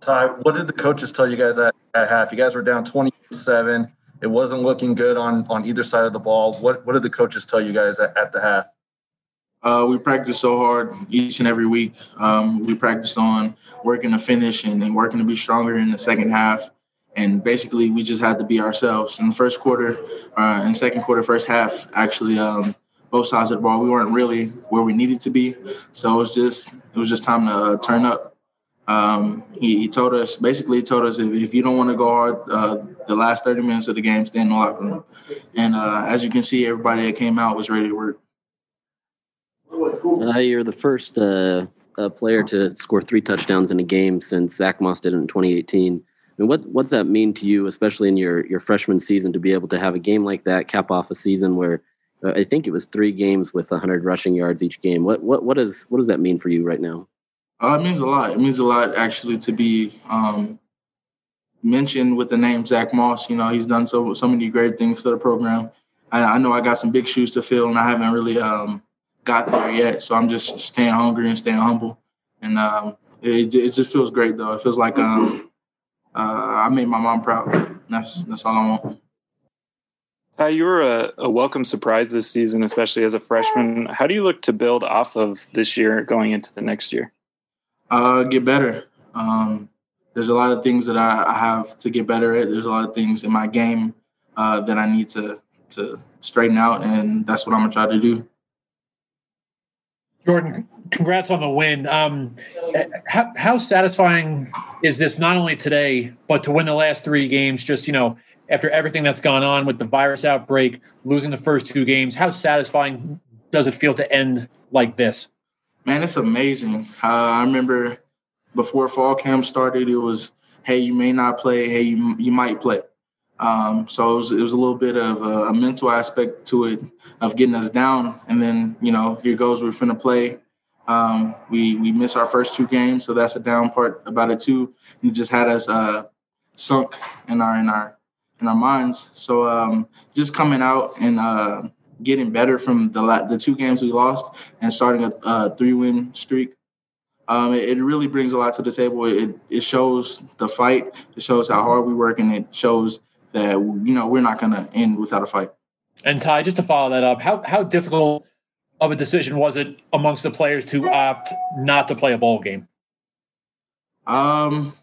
Ty, what did the coaches tell you guys at, at half? You guys were down 27. It wasn't looking good on on either side of the ball. What what did the coaches tell you guys at, at the half? Uh, we practiced so hard each and every week. Um, we practiced on working to finish and, and, working to be stronger in the second half. And basically, we just had to be ourselves. In the first quarter uh, and second quarter, first half, actually, um, both sides of the ball, we weren't really where we needed to be. So it was just it was just time to uh, turn up. Um, he, he, told us basically he told us if, if you don't want to go hard uh, the last 30 minutes of the game, stay in the locker room. And uh, as you can see, everybody that came out was ready to work. Uh, you're the first uh, uh, player to score three touchdowns in a game since Zach Moss did it in 2018. And what what's that mean to you, especially in your your freshman season, to be able to have a game like that cap off a season where uh, I think it was three games with 100 rushing yards each game. What what what does what does that mean for you right now? Uh, it means a lot. It means a lot actually to be um, mentioned with the name Zach Moss. You know, he's done so so many great things for the program. I, I know I got some big shoes to fill, and I haven't really um, got there yet. So I'm just staying hungry and staying humble. And um, it, it just feels great though. It feels like um, uh, I made my mom proud. That's that's all I want. Ty, you were a, a, welcome surprise this season, especially as a freshman. How do you look to build off of this year going into the next year? Uh, get better. Um, there's a lot of things that I, I, have to get better at. There's a lot of things in my game uh, that I need to to straighten out, and that's what I'm gonna try to do. Jordan, congrats on the win. Um, how, how satisfying is this not only today, but to win the last three games? Just you know, after everything that's gone on with the virus outbreak, losing the first two games, how satisfying does it feel to end like this? Man, it's amazing. Uh, I remember before fall camp started, it was, "Hey, you may not play. Hey, you you might play." Um, so it was, it was, a little bit of a, a, mental aspect to it of getting us down. And then, you know, here goes, we're finna play. Um, we we missed our first two games, so that's a down part about it too. It just had us uh, sunk in our in our in our minds. So um, just coming out and uh, getting better from the la- the two games we lost and starting a, a three win streak. Um, it, it, really brings a lot to the table. It, it shows the fight. It shows how hard we work, and it shows that you know we're not going to end without a fight. And Ty, just to follow that up, how how difficult of a decision was it amongst the players to opt not to play a bowl game? Um,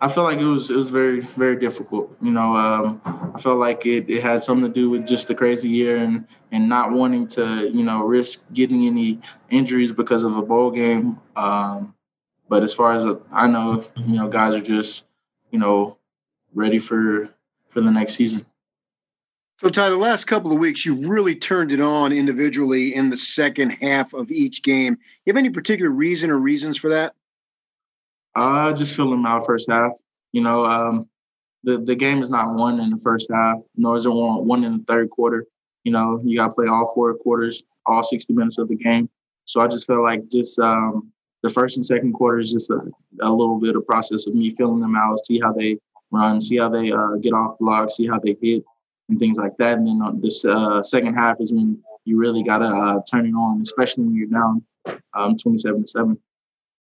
I feel like it was it was very very difficult. You know, um, I felt like it, it had something to do with just the crazy year and and not wanting to you know risk getting any injuries because of a bowl game. Um, but as far as I know, you know, guys are just you know ready for for the next season. So, Ty, the last couple of weeks, you've really turned it on individually in the second half of each game. You have any particular reason or reasons for that? Uh, just feeling my first half. You know, um, the the game is not won in the first half, nor is it won, one in the third quarter. You know, you got to play all four quarters, all 60 minutes of the game. So I just felt like just um, the first and second quarter is just a, a little bit of process of me feeling them out, see how they run, see how they uh, get off blocks, see how they hit, and things like that. And then uh, this uh, second half is when you really got to uh, turn it on, especially when you're down um, 27 to 7.